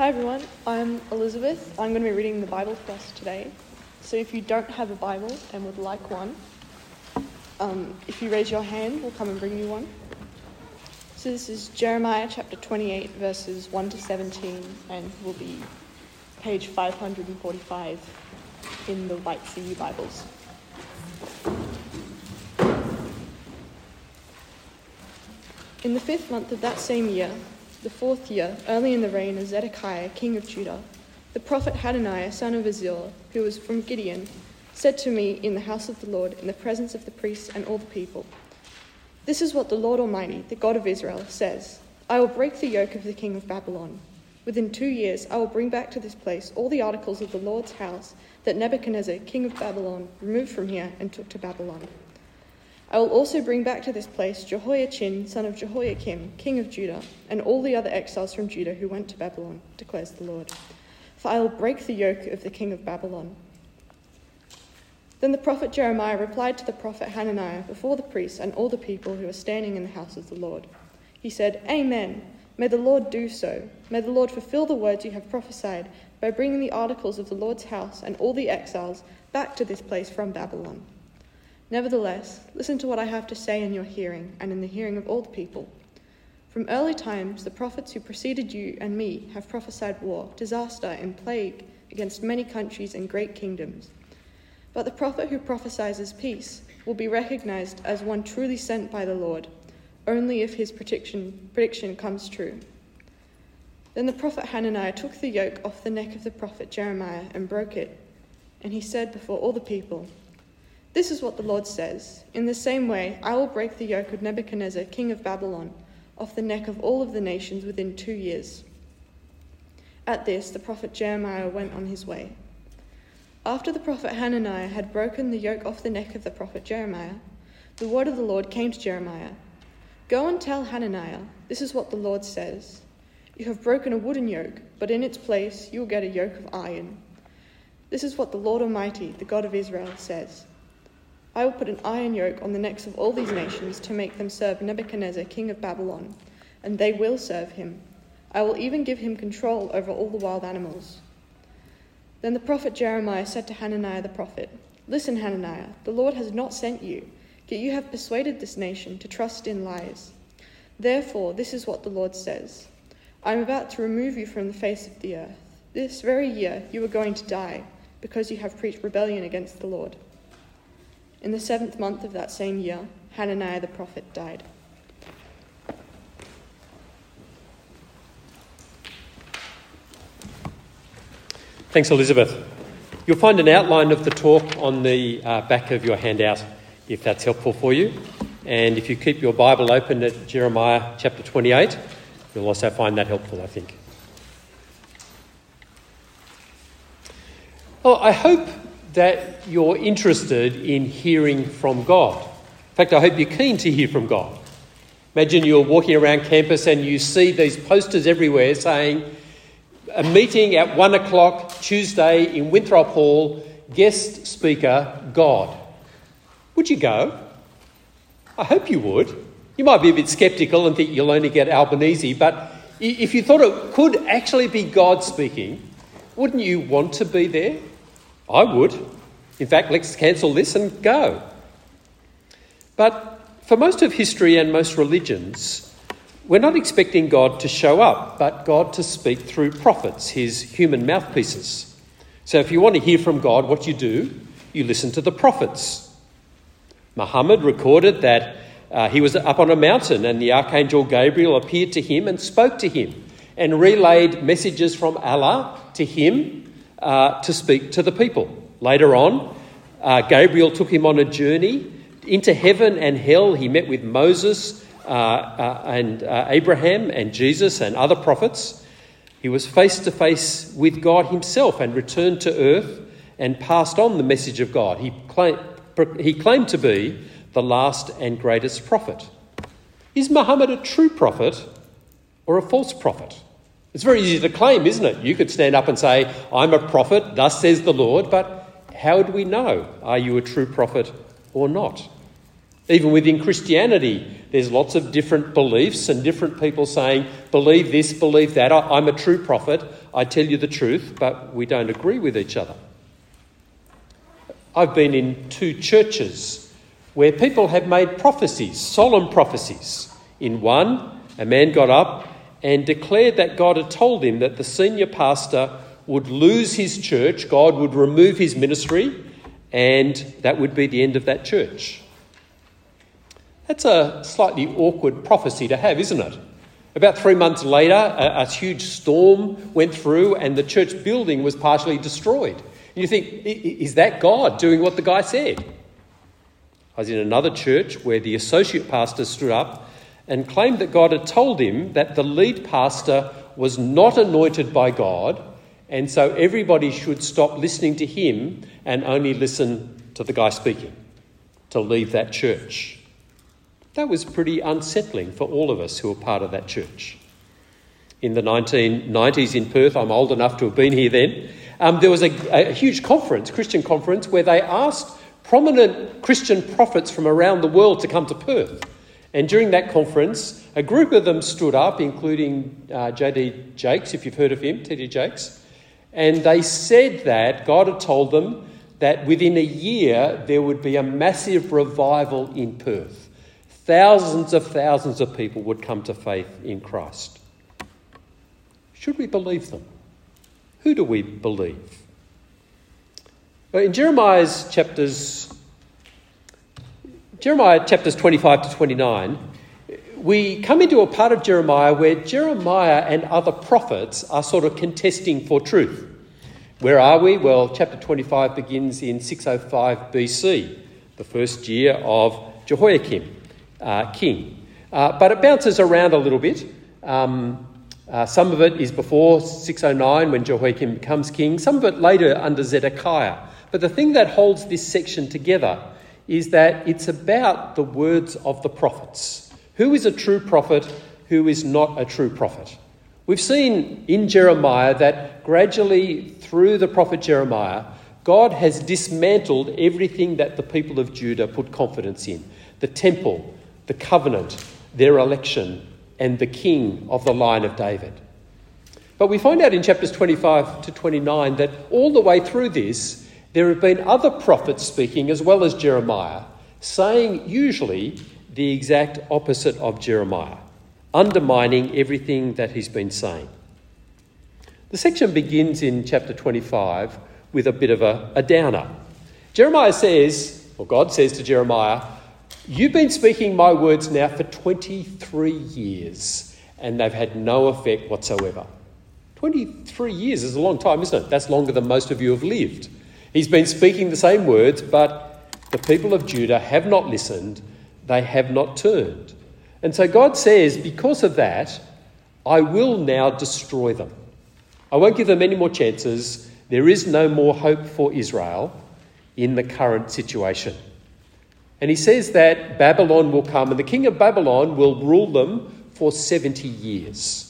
Hi everyone, I'm Elizabeth. I'm going to be reading the Bible for us today. So if you don't have a Bible and would like one, um, if you raise your hand, we'll come and bring you one. So this is Jeremiah chapter 28, verses 1 to 17, and will be page 545 in the White CU Bibles. In the fifth month of that same year, the fourth year, early in the reign of Zedekiah, king of Judah, the prophet Hananiah, son of Azzur, who was from Gibeon, said to me in the house of the Lord, in the presence of the priests and all the people This is what the Lord Almighty, the God of Israel, says I will break the yoke of the king of Babylon. Within two years, I will bring back to this place all the articles of the Lord's house that Nebuchadnezzar, king of Babylon, removed from here and took to Babylon. I will also bring back to this place Jehoiachin, son of Jehoiakim, king of Judah, and all the other exiles from Judah who went to Babylon, declares the Lord. For I will break the yoke of the king of Babylon. Then the prophet Jeremiah replied to the prophet Hananiah before the priests and all the people who were standing in the house of the Lord. He said, Amen. May the Lord do so. May the Lord fulfill the words you have prophesied by bringing the articles of the Lord's house and all the exiles back to this place from Babylon. Nevertheless, listen to what I have to say in your hearing and in the hearing of all the people. From early times, the prophets who preceded you and me have prophesied war, disaster, and plague against many countries and great kingdoms. But the prophet who prophesies peace will be recognized as one truly sent by the Lord, only if his prediction, prediction comes true. Then the prophet Hananiah took the yoke off the neck of the prophet Jeremiah and broke it. And he said before all the people, this is what the Lord says In the same way, I will break the yoke of Nebuchadnezzar, king of Babylon, off the neck of all of the nations within two years. At this, the prophet Jeremiah went on his way. After the prophet Hananiah had broken the yoke off the neck of the prophet Jeremiah, the word of the Lord came to Jeremiah Go and tell Hananiah, this is what the Lord says. You have broken a wooden yoke, but in its place you will get a yoke of iron. This is what the Lord Almighty, the God of Israel, says. I will put an iron yoke on the necks of all these nations to make them serve Nebuchadnezzar, king of Babylon, and they will serve him. I will even give him control over all the wild animals. Then the prophet Jeremiah said to Hananiah the prophet, Listen, Hananiah, the Lord has not sent you, yet you have persuaded this nation to trust in lies. Therefore, this is what the Lord says I am about to remove you from the face of the earth. This very year you are going to die, because you have preached rebellion against the Lord. In the seventh month of that same year, Hananiah the prophet died. Thanks, Elizabeth. You'll find an outline of the talk on the uh, back of your handout if that's helpful for you. And if you keep your Bible open at Jeremiah chapter 28, you'll also find that helpful, I think. Well, I hope that you're interested in hearing from God. In fact, I hope you're keen to hear from God. Imagine you're walking around campus and you see these posters everywhere saying, a meeting at one o'clock Tuesday in Winthrop Hall, guest speaker, God. Would you go? I hope you would. You might be a bit sceptical and think you'll only get Albanese, but if you thought it could actually be God speaking, wouldn't you want to be there? I would. In fact, let's cancel this and go. But for most of history and most religions, we're not expecting God to show up, but God to speak through prophets, his human mouthpieces. So if you want to hear from God, what you do, you listen to the prophets. Muhammad recorded that uh, he was up on a mountain and the archangel Gabriel appeared to him and spoke to him and relayed messages from Allah to him uh, to speak to the people. Later on, uh, Gabriel took him on a journey into heaven and hell. He met with Moses uh, uh and uh, Abraham and Jesus and other prophets. He was face to face with God himself and returned to earth and passed on the message of God. He, claim, he claimed to be the last and greatest prophet. Is Muhammad a true prophet or a false prophet? It's very easy to claim, isn't it? You could stand up and say, I'm a prophet, thus says the Lord, but how do we know? Are you a true prophet or not? Even within Christianity, there's lots of different beliefs and different people saying, believe this, believe that. I'm a true prophet. I tell you the truth, but we don't agree with each other. I've been in two churches where people have made prophecies, solemn prophecies. In one, a man got up and declared that God had told him that the senior pastor would lose his church, God would remove his ministry, and that would be the end of that church. That's a slightly awkward prophecy to have, isn't it? About three months later, a, a, huge storm went through and the church building was partially destroyed. And you think, is that God doing what the guy said? I was in another church where the associate pastor stood up and claimed that God had told him that the lead pastor was not anointed by God, and so everybody should stop listening to him and only listen to the guy speaking, to leave that church. That was pretty unsettling for all of us who were part of that church. In the 1990s in Perth, I'm old enough to have been here then, um, there was a, a huge conference, Christian conference, where they asked prominent Christian prophets from around the world to come to Perth. And during that conference, a group of them stood up, including uh, J.D. Jakes, if you've heard of him, T.D. Jakes, and they said that God had told them that within a year there would be a massive revival in Perth thousands of thousands of people would come to faith in Christ. Should we believe them? Who do we believe? In Jeremiah's chapters, Jeremiah chapters 25 to 29, we come into a part of Jeremiah where Jeremiah and other prophets are sort of contesting for truth. Where are we? Well, chapter 25 begins in 605 BC, the first year of Jehoiakim uh, king. Uh, but it bounces around a little bit. Um, uh, some of it is before 609 when Jehoiakim becomes king, some of it later under Zedekiah. But the thing that holds this section together is that it's about the words of the prophets. Who is a true prophet? Who is not a true prophet? We've seen in Jeremiah that gradually through the prophet Jeremiah, God has dismantled everything that the people of Judah put confidence in the temple, the covenant, their election, and the king of the line of David. But we find out in chapters 25 to 29 that all the way through this, there have been other prophets speaking as well as Jeremiah, saying usually the exact opposite of Jeremiah, undermining everything that he's been saying. The section begins in chapter 25 with a bit of a, a downer. Jeremiah says, or God says to Jeremiah, You've been speaking my words now for 23 years, and they've had no effect whatsoever. 23 years is a long time, isn't it? That's longer than most of you have lived. He's been speaking the same words, but the people of Judah have not listened, they have not turned. And so God says, because of that, I will now destroy them. I won't give them any more chances. There is no more hope for Israel in the current situation. And he says that Babylon will come and the king of Babylon will rule them for 70 years.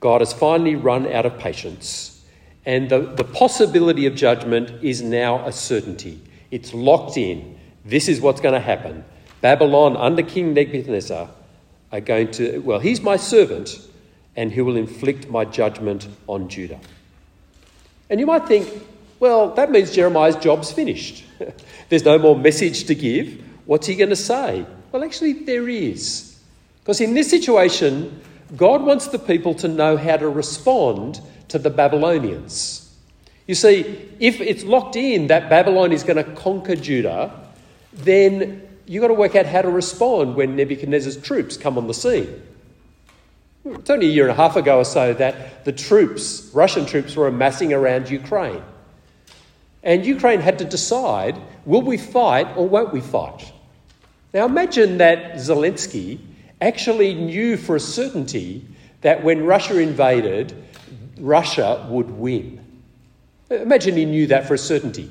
God has finally run out of patience, and the, the possibility of judgment is now a certainty. It's locked in. This is what's going to happen. Babylon, under King Nebuchadnezzar, are going to, well, he's my servant, and he will inflict my judgment on Judah. And you might think, well, that means Jeremiah's job's finished. There's no more message to give. What's he going to say? Well, actually, there is. Because in this situation, God wants the people to know how to respond to the Babylonians. You see, if it's locked in that Babylon is going to conquer Judah, then you've got to work out how to respond when Nebuchadnezzar's troops come on the scene. It's only a year and a half ago or so that the troops, Russian troops, were amassing around Ukraine. And Ukraine had to decide will we fight or won't we fight? Now imagine that Zelensky actually knew for a certainty that when Russia invaded, Russia would win. Imagine he knew that for a certainty.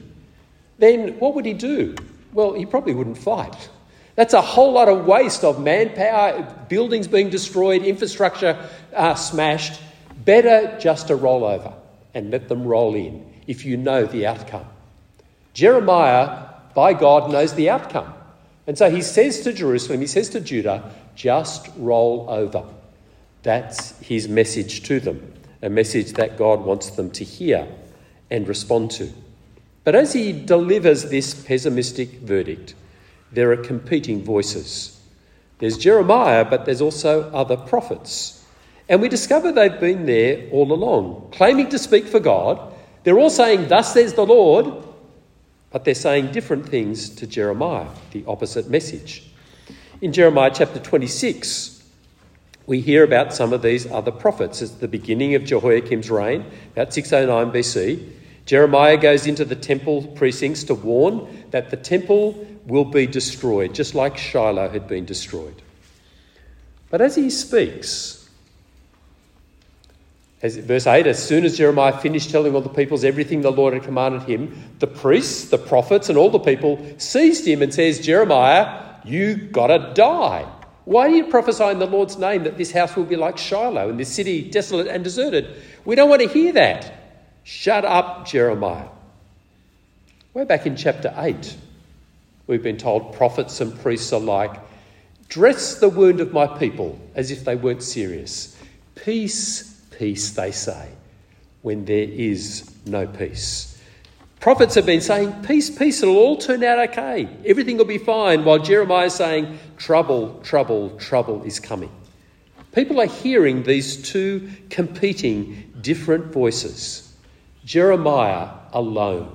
Then what would he do? Well, he probably wouldn't fight. That's a whole lot of waste of manpower, buildings being destroyed, infrastructure uh, smashed. Better just to roll over and let them roll in if you know the outcome. Jeremiah by God knows the outcome. And so he says to Jerusalem, he says to Judah, just roll over. That's his message to them, a message that God wants them to hear and respond to. But as he delivers this pessimistic verdict, there are competing voices. There's Jeremiah, but there's also other prophets. And we discover they've been there all along, claiming to speak for God. They're all saying, Thus says the Lord, but they're saying different things to Jeremiah, the opposite message. In Jeremiah chapter 26, we hear about some of these other prophets. It's the beginning of Jehoiakim's reign, about 609 BC. Jeremiah goes into the temple precincts to warn that the temple will be destroyed, just like Shiloh had been destroyed. But as he speaks, as verse 8, as soon as Jeremiah finished telling all the peoples everything the Lord had commanded him, the priests, the prophets, and all the people seized him and says, Jeremiah, you gotta die. Why do you prophesy in the Lord's name that this house will be like Shiloh and this city desolate and deserted? We don't want to hear that. Shut up, Jeremiah. Way back in chapter 8, we've been told prophets and priests alike dress the wound of my people as if they weren't serious. Peace, peace, they say, when there is no peace. Prophets have been saying, Peace, peace, it'll all turn out okay. Everything will be fine, while Jeremiah is saying, Trouble, trouble, trouble is coming. People are hearing these two competing different voices. Jeremiah alone,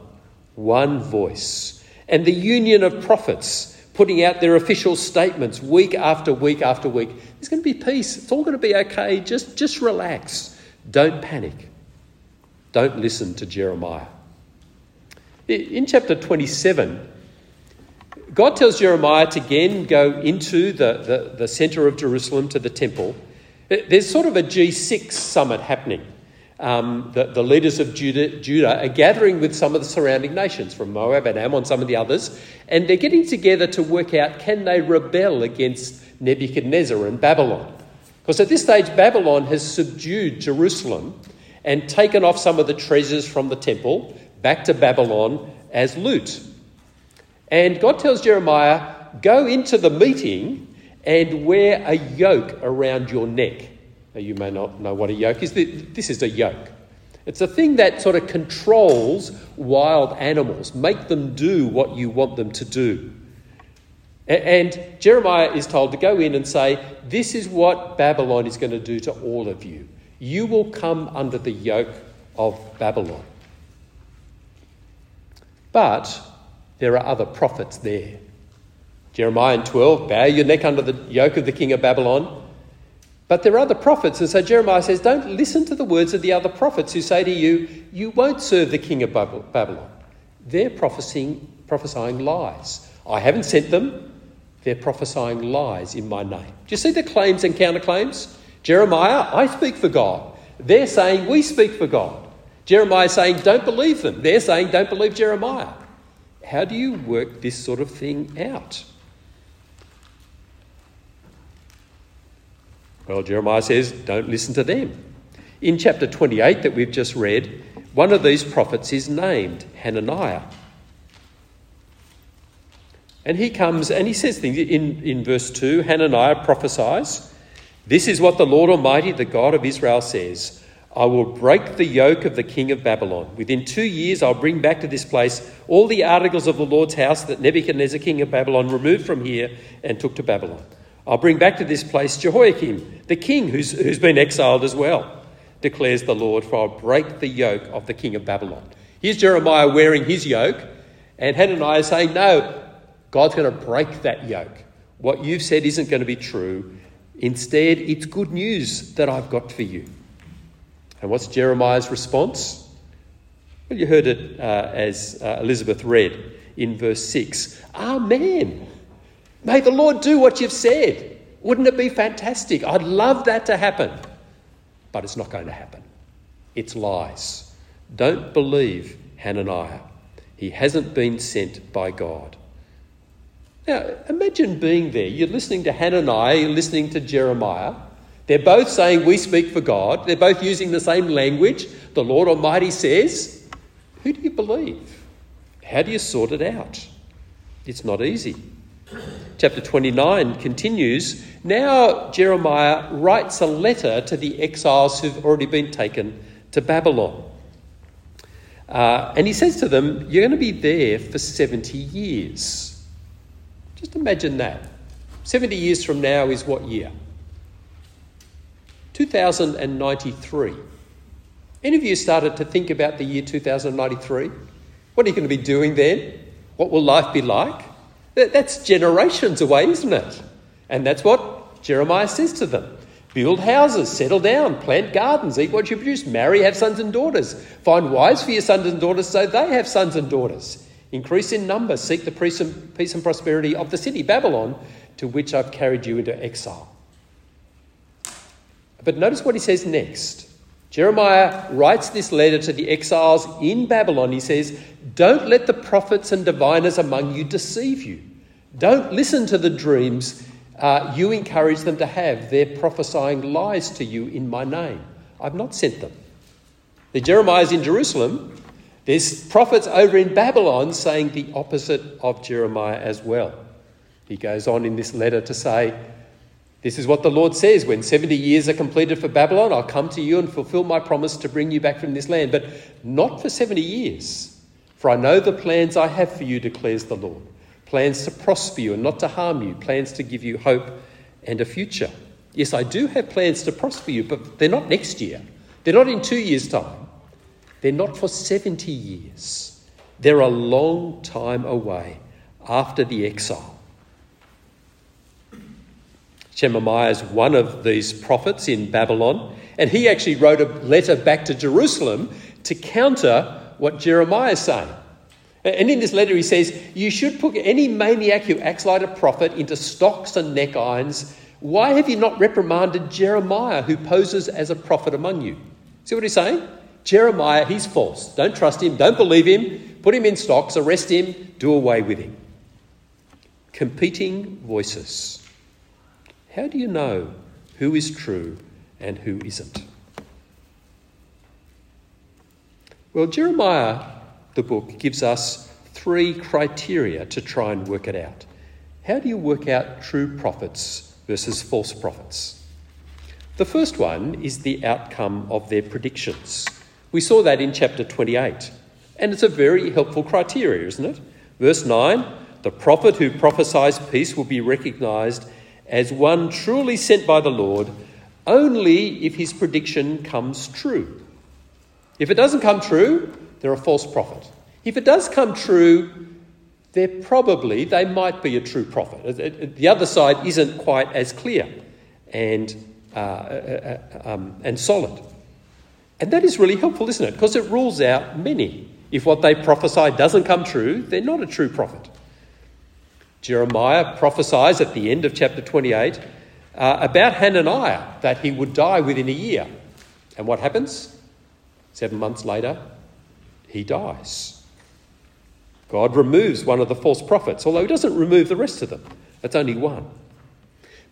one voice, and the union of prophets putting out their official statements week after week after week. There's going to be peace. It's all going to be okay. Just, just relax. Don't panic. Don't listen to Jeremiah. In chapter 27, God tells Jeremiah to again go into the, the, the centre of Jerusalem to the temple. There's sort of a G6 summit happening um, the, the, leaders of Judah, Judah, are gathering with some of the surrounding nations, from Moab and Ammon, some of the others, and they're getting together to work out can they rebel against Nebuchadnezzar and Babylon? Because at this stage, Babylon has subdued Jerusalem and taken off some of the treasures from the temple back to Babylon as loot. And God tells Jeremiah, go into the meeting and wear a yoke around your neck. Now, you may not know what a yoke is. This is a yoke. It's a thing that sort of controls wild animals, make them do what you want them to do. And Jeremiah is told to go in and say, This is what Babylon is going to do to all of you. You will come under the yoke of Babylon. But there are other prophets there. Jeremiah 12, bow your neck under the yoke of the king of Babylon. But there are other prophets, and so Jeremiah says, Don't listen to the words of the other prophets who say to you, You won't serve the king of Babylon. They're prophesying, prophesying lies. I haven't sent them, they're prophesying lies in my name. Do you see the claims and counterclaims? Jeremiah, I speak for God. They're saying, We speak for God. Jeremiah is saying, Don't believe them. They're saying, Don't believe Jeremiah. How do you work this sort of thing out? Well, Jeremiah says, don't listen to them. In chapter 28 that we've just read, one of these prophets is named Hananiah. And he comes and he says things in, in verse 2 Hananiah prophesies, This is what the Lord Almighty, the God of Israel, says I will break the yoke of the king of Babylon. Within two years, I'll bring back to this place all the articles of the Lord's house that Nebuchadnezzar, king of Babylon, removed from here and took to Babylon. I'll bring back to this place Jehoiakim, the king who's, who's been exiled as well, declares the Lord, for I'll break the yoke of the king of Babylon. Here's Jeremiah wearing his yoke, and Hananiah saying, No, God's going to break that yoke. What you've said isn't going to be true. Instead, it's good news that I've got for you. And what's Jeremiah's response? Well, you heard it uh, as uh, Elizabeth read in verse 6 Amen. May the Lord do what you've said. Wouldn't it be fantastic? I'd love that to happen. But it's not going to happen. It's lies. Don't believe Hananiah. He hasn't been sent by God. Now, imagine being there. You're listening to Hananiah, you're listening to Jeremiah. They're both saying, We speak for God. They're both using the same language. The Lord Almighty says, Who do you believe? How do you sort it out? It's not easy. Chapter 29 continues Now Jeremiah writes a letter to the exiles who've already been taken to Babylon. Uh, and he says to them, You're going to be there for 70 years. Just imagine that. 70 years from now is what year? 2093. Any of you started to think about the year 2093? What are you going to be doing then? What will life be like? That's generations away, isn't it? And that's what Jeremiah says to them. Build houses, settle down, plant gardens, eat what you produce, marry, have sons and daughters. Find wives for your sons and daughters so they have sons and daughters. Increase in number, seek the peace and prosperity of the city, Babylon, to which I've carried you into exile. But notice what he says next. Jeremiah writes this letter to the exiles in Babylon. He says, Don't let the prophets and diviners among you deceive you. Don't listen to the dreams uh, you encourage them to have. They're prophesying lies to you in my name. I've not sent them. The Jeremiah's in Jerusalem. There's prophets over in Babylon saying the opposite of Jeremiah as well. He goes on in this letter to say, This is what the Lord says when 70 years are completed for Babylon, I'll come to you and fulfill my promise to bring you back from this land, but not for 70 years. For I know the plans I have for you, declares the Lord plans to prosper you and not to harm you, plans to give you hope and a future. Yes, I do have plans to prosper you, but they're not next year. They're not in two years' time. They're not for 70 years. They're a long time away after the exile. Shemaiah is one of these prophets in Babylon, and he actually wrote a letter back to Jerusalem to counter what Jeremiah is saying. And in this letter, he says, You should put any maniac who acts like a prophet into stocks and neck irons. Why have you not reprimanded Jeremiah, who poses as a prophet among you? See what he's saying? Jeremiah, he's false. Don't trust him. Don't believe him. Put him in stocks. Arrest him. Do away with him. Competing voices. How do you know who is true and who isn't? Well, Jeremiah the book gives us three criteria to try and work it out. How do you work out true prophets versus false prophets? The first one is the outcome of their predictions. We saw that in chapter 28, and it's a very helpful criteria, isn't it? Verse 9 the prophet who prophesies peace will be recognised as one truly sent by the Lord only if his prediction comes true. If it doesn't come true, they're a false prophet. If it does come true, they're probably, they might be a true prophet. The other side isn't quite as clear and, uh, uh, uh, um, and solid. And that is really helpful, isn't it? Because it rules out many. If what they prophesy doesn't come true, they're not a true prophet. Jeremiah prophesies at the end of chapter 28 uh, about Hananiah that he would die within a year. And what happens? Seven months later, he dies. God removes one of the false prophets, although he doesn't remove the rest of them. That's only one.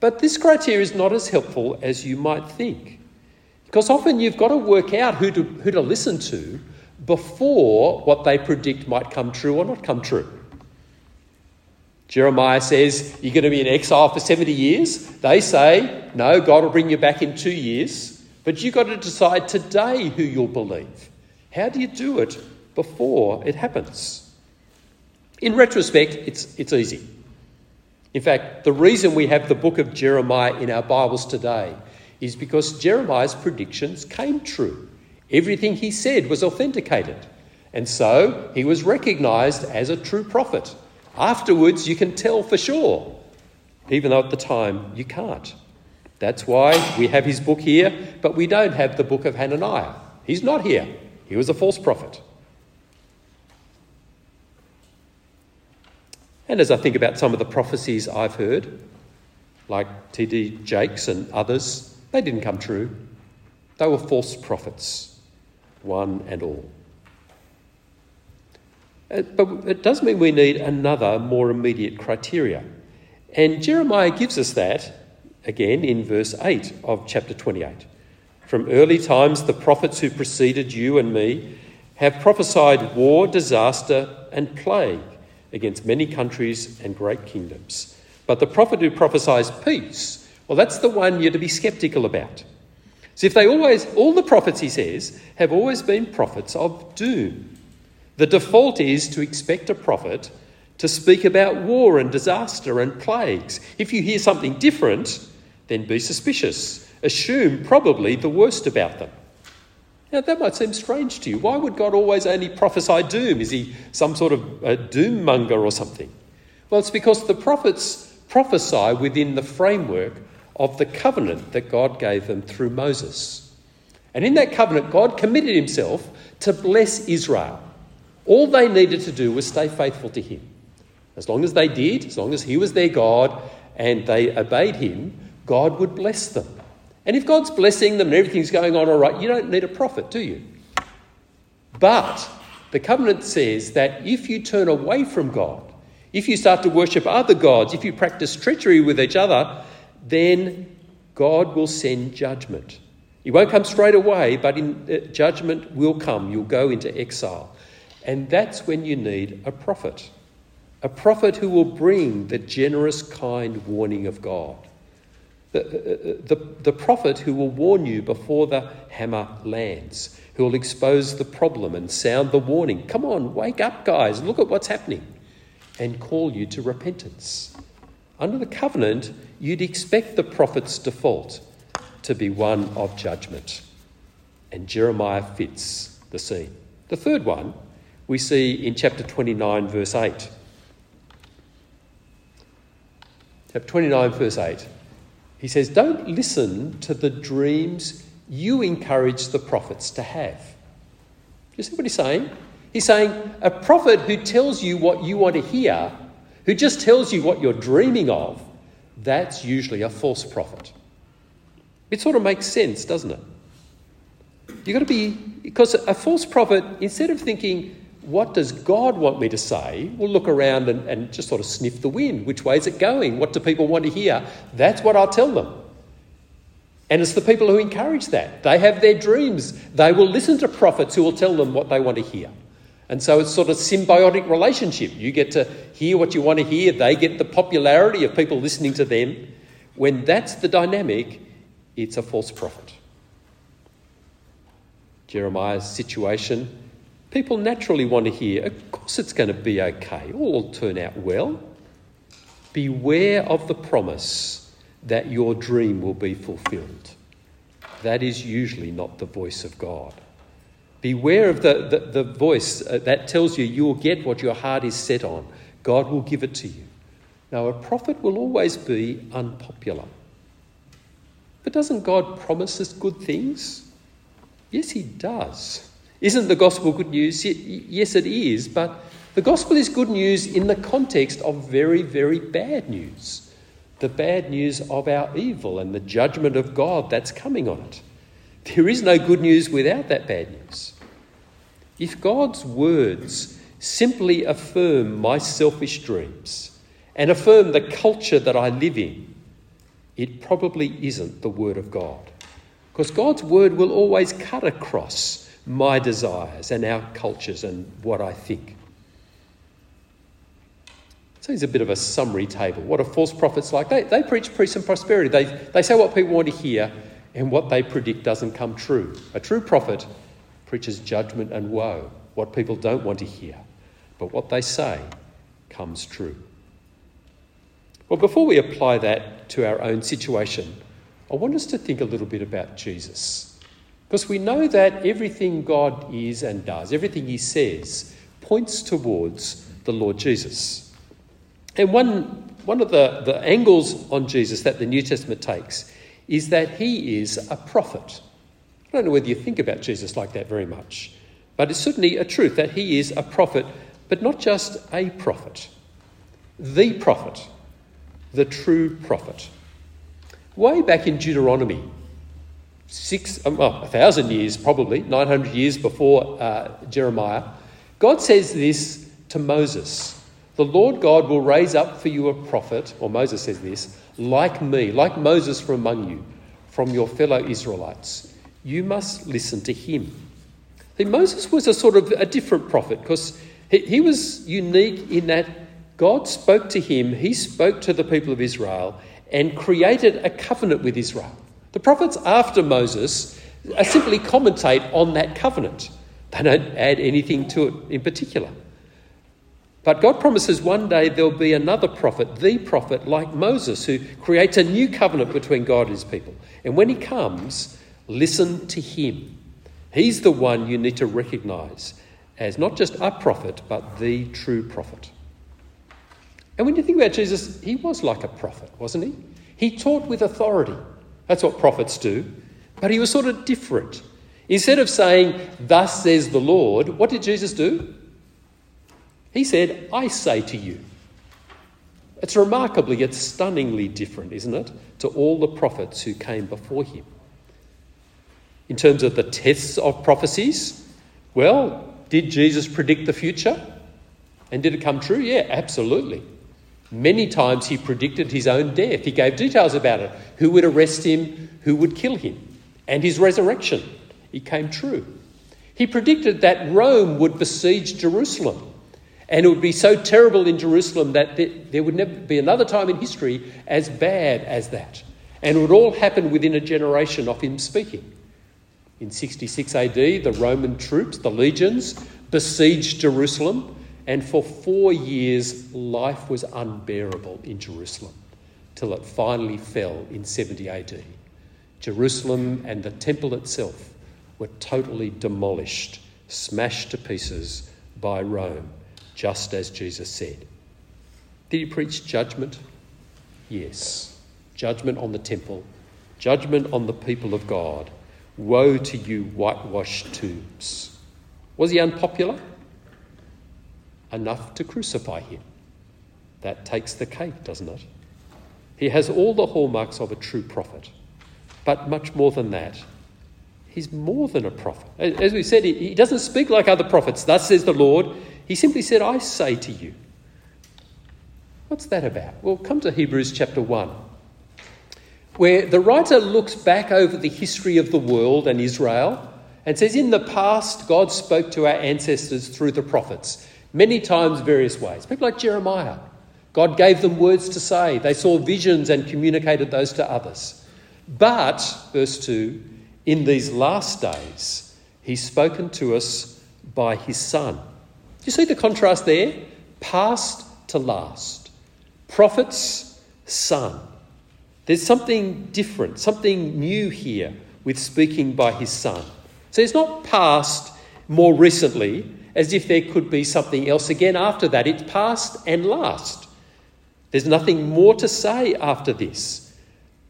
But this criteria is not as helpful as you might think. Because often you've got to work out who to, who to listen to before what they predict might come true or not come true. Jeremiah says, You're going to be in exile for 70 years. They say, No, God will bring you back in two years. But you've got to decide today who you'll believe. How do you do it before it happens? In retrospect, it's, it's easy. In fact, the reason we have the book of Jeremiah in our Bibles today is because Jeremiah's predictions came true. Everything he said was authenticated. And so he was recognized as a true prophet. Afterwards, you can tell for sure, even though at the time you can't. That's why we have his book here, but we don't have the book of Hananiah. He's not here. He was a false prophet. And as I think about some of the prophecies I've heard, like T.D. Jakes and others, they didn't come true. They were false prophets, one and all. Uh, but it does mean we need another, more immediate criteria. And Jeremiah gives us that again in verse 8 of chapter 28. From early times, the prophets who preceded you and me have prophesied war, disaster, and plague against many countries and great kingdoms. But the prophet who prophesies peace, well, that's the one you're to be skeptical about. So if they always, all the prophets, he says, have always been prophets of doom. The default is to expect a prophet to speak about war and disaster and plagues. If you hear something different, then be suspicious. Assume probably the worst about them. Now, that might seem strange to you. Why would God always only prophesy doom? Is he some sort of a doom monger or something? Well, it's because the prophets prophesy within the framework of the covenant that God gave them through Moses. And in that covenant, God committed himself to bless Israel. All they needed to do was stay faithful to him. As long as they did, as long as he was their God and they obeyed him, God would bless them. And if God's blessing them and everything's going on all right, you don't need a prophet, do you? But the covenant says that if you turn away from God, if you start to worship other gods, if you practice treachery with each other, then God will send judgment. It won't come straight away, but in, uh, judgment will come. You'll go into exile. And that's when you need a prophet. A prophet who will bring the generous, kind warning of God the, the, the prophet who will warn you before the hammer lands, who will expose the problem and sound the warning. Come on, wake up, guys, look at what's happening, and call you to repentance. Under the covenant, you'd expect the prophet's default to be one of judgment. And Jeremiah fits the scene. The third one we see in chapter 29, verse 8. Chapter 29, verse 8. He says, Don't listen to the dreams you encourage the prophets to have. Do you see what he's saying? He's saying a prophet who tells you what you want to hear, who just tells you what you're dreaming of, that's usually a false prophet. It sort of makes sense, doesn't it? You've got to be, because a false prophet, instead of thinking, what does God want me to say? We'll look around and, and just sort of sniff the wind. Which way is it going? What do people want to hear? That's what I'll tell them. And it's the people who encourage that. They have their dreams. They will listen to prophets who will tell them what they want to hear. And so it's sort of symbiotic relationship. You get to hear what you want to hear, they get the popularity of people listening to them. When that's the dynamic, it's a false prophet. Jeremiah's situation People naturally want to hear, of course it's going to be okay, all will turn out well. Beware of the promise that your dream will be fulfilled. That is usually not the voice of God. Beware of the, the, the voice uh, that tells you you'll get what your heart is set on. God will give it to you. Now, a prophet will always be unpopular. But doesn't God promise us good things? Yes, He does. Isn't the gospel good news? Yes, it is, but the gospel is good news in the context of very, very bad news. The bad news of our evil and the judgment of God that's coming on it. There is no good news without that bad news. If God's words simply affirm my selfish dreams and affirm the culture that I live in, it probably isn't the Word of God. Because God's Word will always cut across my desires and our cultures and what I think. So here's a bit of a summary table. What are false prophets like? They, they preach peace and prosperity. They, they say what people want to hear, and what they predict doesn't come true. A true prophet preaches judgment and woe, what people don't want to hear. But what they say comes true. Well, before we apply that to our own situation, I want us to think a little bit about Jesus. Because we know that everything God is and does, everything He says, points towards the Lord Jesus. And one, one of the, the angles on Jesus that the New Testament takes is that He is a prophet. I don't know whether you think about Jesus like that very much, but it's certainly a truth that He is a prophet, but not just a prophet, the prophet, the true prophet. Way back in Deuteronomy, six, um, well, a thousand years probably, 900 years before uh, Jeremiah, God says this to Moses The Lord God will raise up for you a prophet, or Moses says this, like me, like Moses from among you, from your fellow Israelites. You must listen to him. See, Moses was a sort of a different prophet because he, he was unique in that God spoke to him, he spoke to the people of Israel, and created a covenant with Israel. The prophets after Moses uh, simply commentate on that covenant, they don't add anything to it in particular. But God promises one day there'll be another prophet, the prophet like Moses, who creates a new covenant between God and his people. And when he comes, listen to him. He's the one you need to recognize as not just a prophet, but the true prophet. And when you think about Jesus, he was like a prophet, wasn't he? He taught with authority. That's what prophets do. But he was sort of different. Instead of saying, Thus says the Lord, what did Jesus do? He said, I say to you. It's remarkably, it's stunningly different, isn't it, to all the prophets who came before him. In terms of the tests of prophecies, well, did Jesus predict the future? And did it come true? Yeah, absolutely. Many times he predicted his own death. He gave details about it who would arrest him, who would kill him, and his resurrection. It came true. He predicted that Rome would besiege Jerusalem and it would be so terrible in Jerusalem that there would never be another time in history as bad as that. And it would all happen within a generation of him speaking. In 66 AD, the Roman troops, the legions, besieged Jerusalem, and for four years life was unbearable in Jerusalem till it finally fell in 70 AD. Jerusalem and the temple itself were totally demolished, smashed to pieces by Rome just as Jesus said. Did he preach judgment? Yes. Judgment on the temple, judgment on the people of God. Woe to you, whitewashed tombs. Was he unpopular? Enough to crucify him. That takes the cake, doesn't it? He has all the hallmarks of a true prophet, but much more than that. He's more than a prophet. As we said, he doesn't speak like other prophets. Thus says the Lord. He simply said, I say to you. What's that about? Well, come to Hebrews chapter 1, where the writer looks back over the history of the world and Israel and says, In the past, God spoke to our ancestors through the prophets, many times, various ways. People like Jeremiah. God gave them words to say. They saw visions and communicated those to others. But, verse 2, in these last days, He's spoken to us by His Son you see the contrast there? Past to last. Prophets, son. There's something different, something new here with speaking by his son. So it's not past more recently, as if there could be something else again after that. It's past and last. There's nothing more to say after this.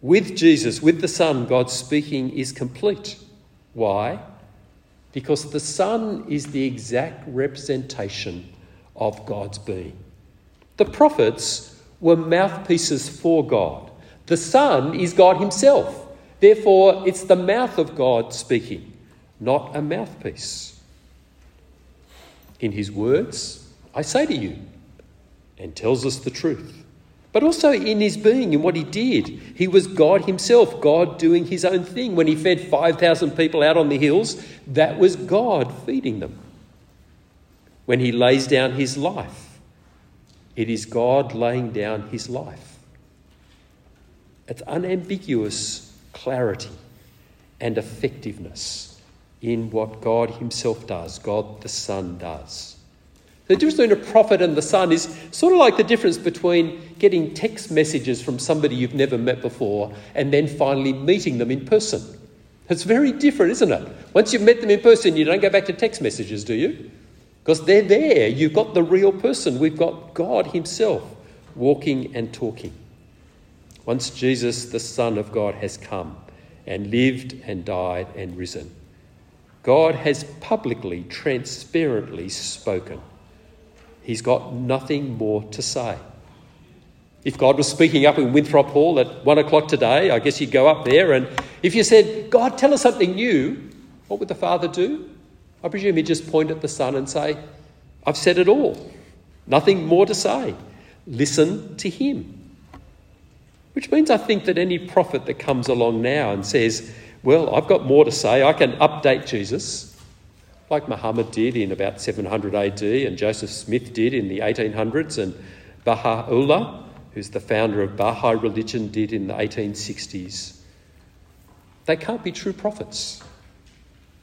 With Jesus, with the Son, God's speaking is complete. Why? because the Son is the exact representation of God's being. The prophets were mouthpieces for God. The Son is God Himself. Therefore, it's the mouth of God speaking, not a mouthpiece. In His words, I say to you, and tells us the truth but also in his being, in what he did. He was God himself, God doing his own thing. When he fed 5,000 people out on the hills, that was God feeding them. When he lays down his life, it is God laying down his life. It's unambiguous clarity and effectiveness in what God himself does, God the Son does. The difference between a prophet and the son is sort of like the difference between getting text messages from somebody you've never met before and then finally meeting them in person. It's very different, isn't it? Once you've met them in person, you don't go back to text messages, do you? Because they're there. You've got the real person. We've got God Himself walking and talking. Once Jesus, the Son of God, has come and lived and died and risen, God has publicly, transparently spoken. He's got nothing more to say. If God was speaking up in Winthrop Hall at one o'clock today, I guess you'd go up there. And if you said, God, tell us something new, what would the Father do? I presume he'd just point at the Son and say, I've said it all. Nothing more to say. Listen to him. Which means I think that any prophet that comes along now and says, Well, I've got more to say, I can update Jesus, like Muhammad did in about 700 AD and Joseph Smith did in the 1800s and Baha'u'llah, who's the founder of Baha'i religion, did in the 1860s. They can't be true prophets.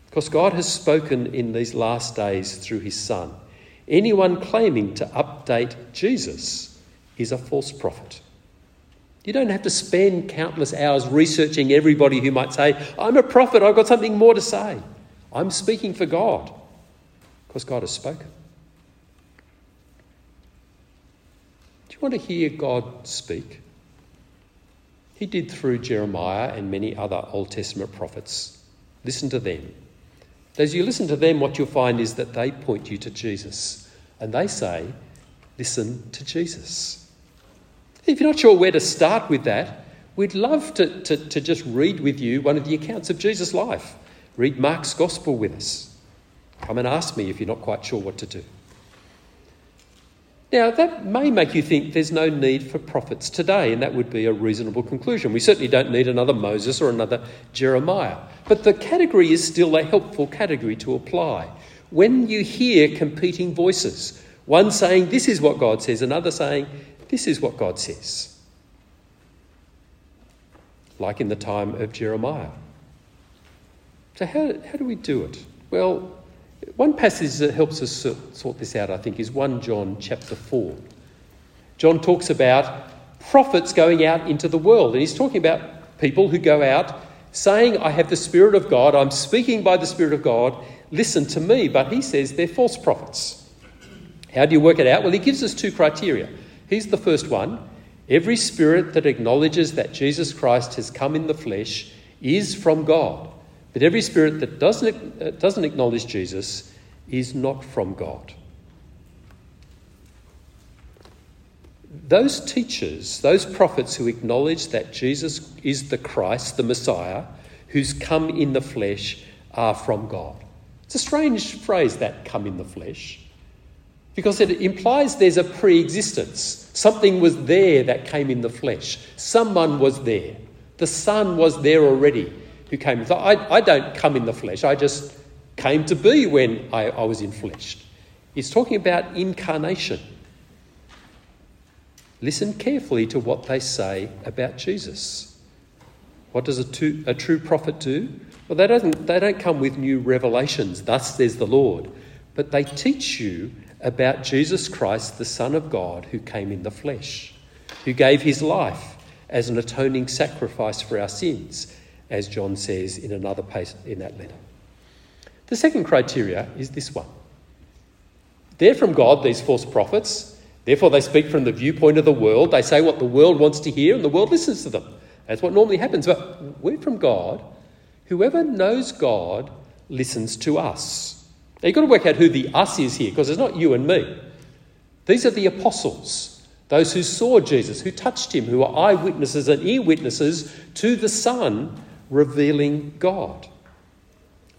Because God has spoken in these last days through his Son. Anyone claiming to update Jesus is a false prophet. You don't have to spend countless hours researching everybody who might say, I'm a prophet, I've got something more to say. I'm speaking for God because God has spoken. Do you want to hear God speak? He did through Jeremiah and many other Old Testament prophets. Listen to them. As you listen to them, what you'll find is that they point you to Jesus. And they say, listen to Jesus. If you're not sure where to start with that, we'd love to, to, to just read with you one of the accounts of Jesus' life. Read Mark's Gospel with us. Come and ask me if you're not quite sure what to do. Now, that may make you think there's no need for prophets today, and that would be a reasonable conclusion. We certainly don't need another Moses or another Jeremiah. But the category is still a helpful category to apply. When you hear competing voices, one saying, This is what God says, another saying, This is what God says. Like in the time of Jeremiah. So, how, how do we do it? Well, one passage that helps us sort this out, I think, is 1 John chapter 4. John talks about prophets going out into the world, and he's talking about people who go out saying, I have the Spirit of God, I'm speaking by the Spirit of God, listen to me. But he says they're false prophets. How do you work it out? Well, he gives us two criteria. Here's the first one every spirit that acknowledges that Jesus Christ has come in the flesh is from God. But every spirit that doesn't, uh, doesn't acknowledge Jesus is not from God. Those teachers, those prophets who acknowledge that Jesus is the Christ, the Messiah, who's come in the flesh, are from God. It's a strange phrase, that come in the flesh, because it implies there's a pre existence. Something was there that came in the flesh. Someone was there. The Son was there already who came. So I, I don't come in the flesh, I just came to be when I, I was infleshed. He's talking about incarnation. Listen carefully to what they say about Jesus. What does a, a true prophet do? Well, they don't, they don't come with new revelations, thus says the Lord, but they teach you about Jesus Christ, the Son of God, who came in the flesh, who gave his life as an atoning sacrifice for our sins, as John says in another place in that letter. The second criteria is this one. They're from God, these false prophets. Therefore, they speak from the viewpoint of the world. They say what the world wants to hear, and the world listens to them. That's what normally happens. But we're from God. Whoever knows God listens to us. Now, you've got to work out who the us is here, because it's not you and me. These are the apostles, those who saw Jesus, who touched him, who are eyewitnesses and ear witnesses to the Son revealing God.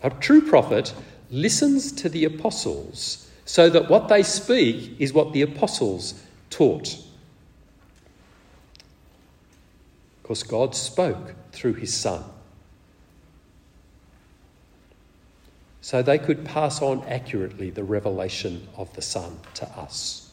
A true prophet listens to the apostles so that what they speak is what the apostles taught. Because God spoke through his Son. So they could pass on accurately the revelation of the Son to us.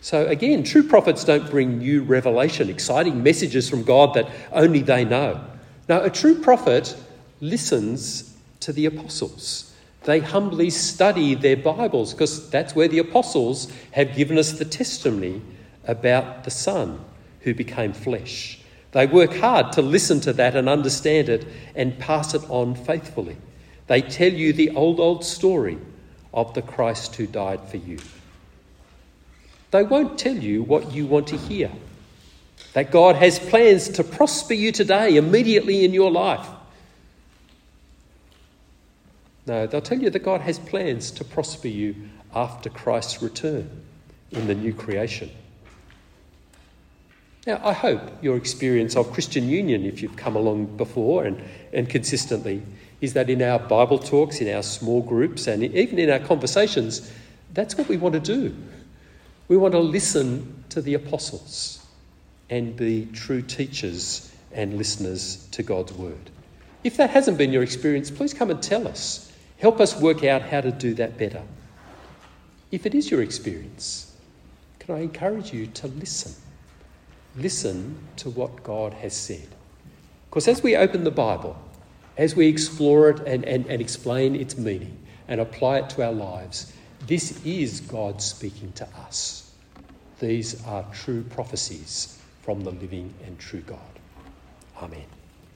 So again, true prophets don't bring new revelation, exciting messages from God that only they know. Now, a true prophet listens to the apostles. They humbly study their Bibles because that's where the apostles have given us the testimony about the Son who became flesh. They work hard to listen to that and understand it and pass it on faithfully. They tell you the old, old story of the Christ who died for you. They won't tell you what you want to hear that God has plans to prosper you today, immediately in your life. No, they'll tell you that God has plans to prosper you after Christ's return in the new creation. Now, I hope your experience of Christian Union, if you've come along before and, and consistently, is that in our Bible talks, in our small groups, and even in our conversations, that's what we want to do. We want to listen to the apostles and be true teachers and listeners to God's word. If that hasn't been your experience, please come and tell us. Help us work out how to do that better. If it is your experience, can I encourage you to listen? Listen to what God has said. Because as we open the Bible, as we explore it and, and, and explain its meaning and apply it to our lives, this is God speaking to us. These are true prophecies from the living and true God. Amen.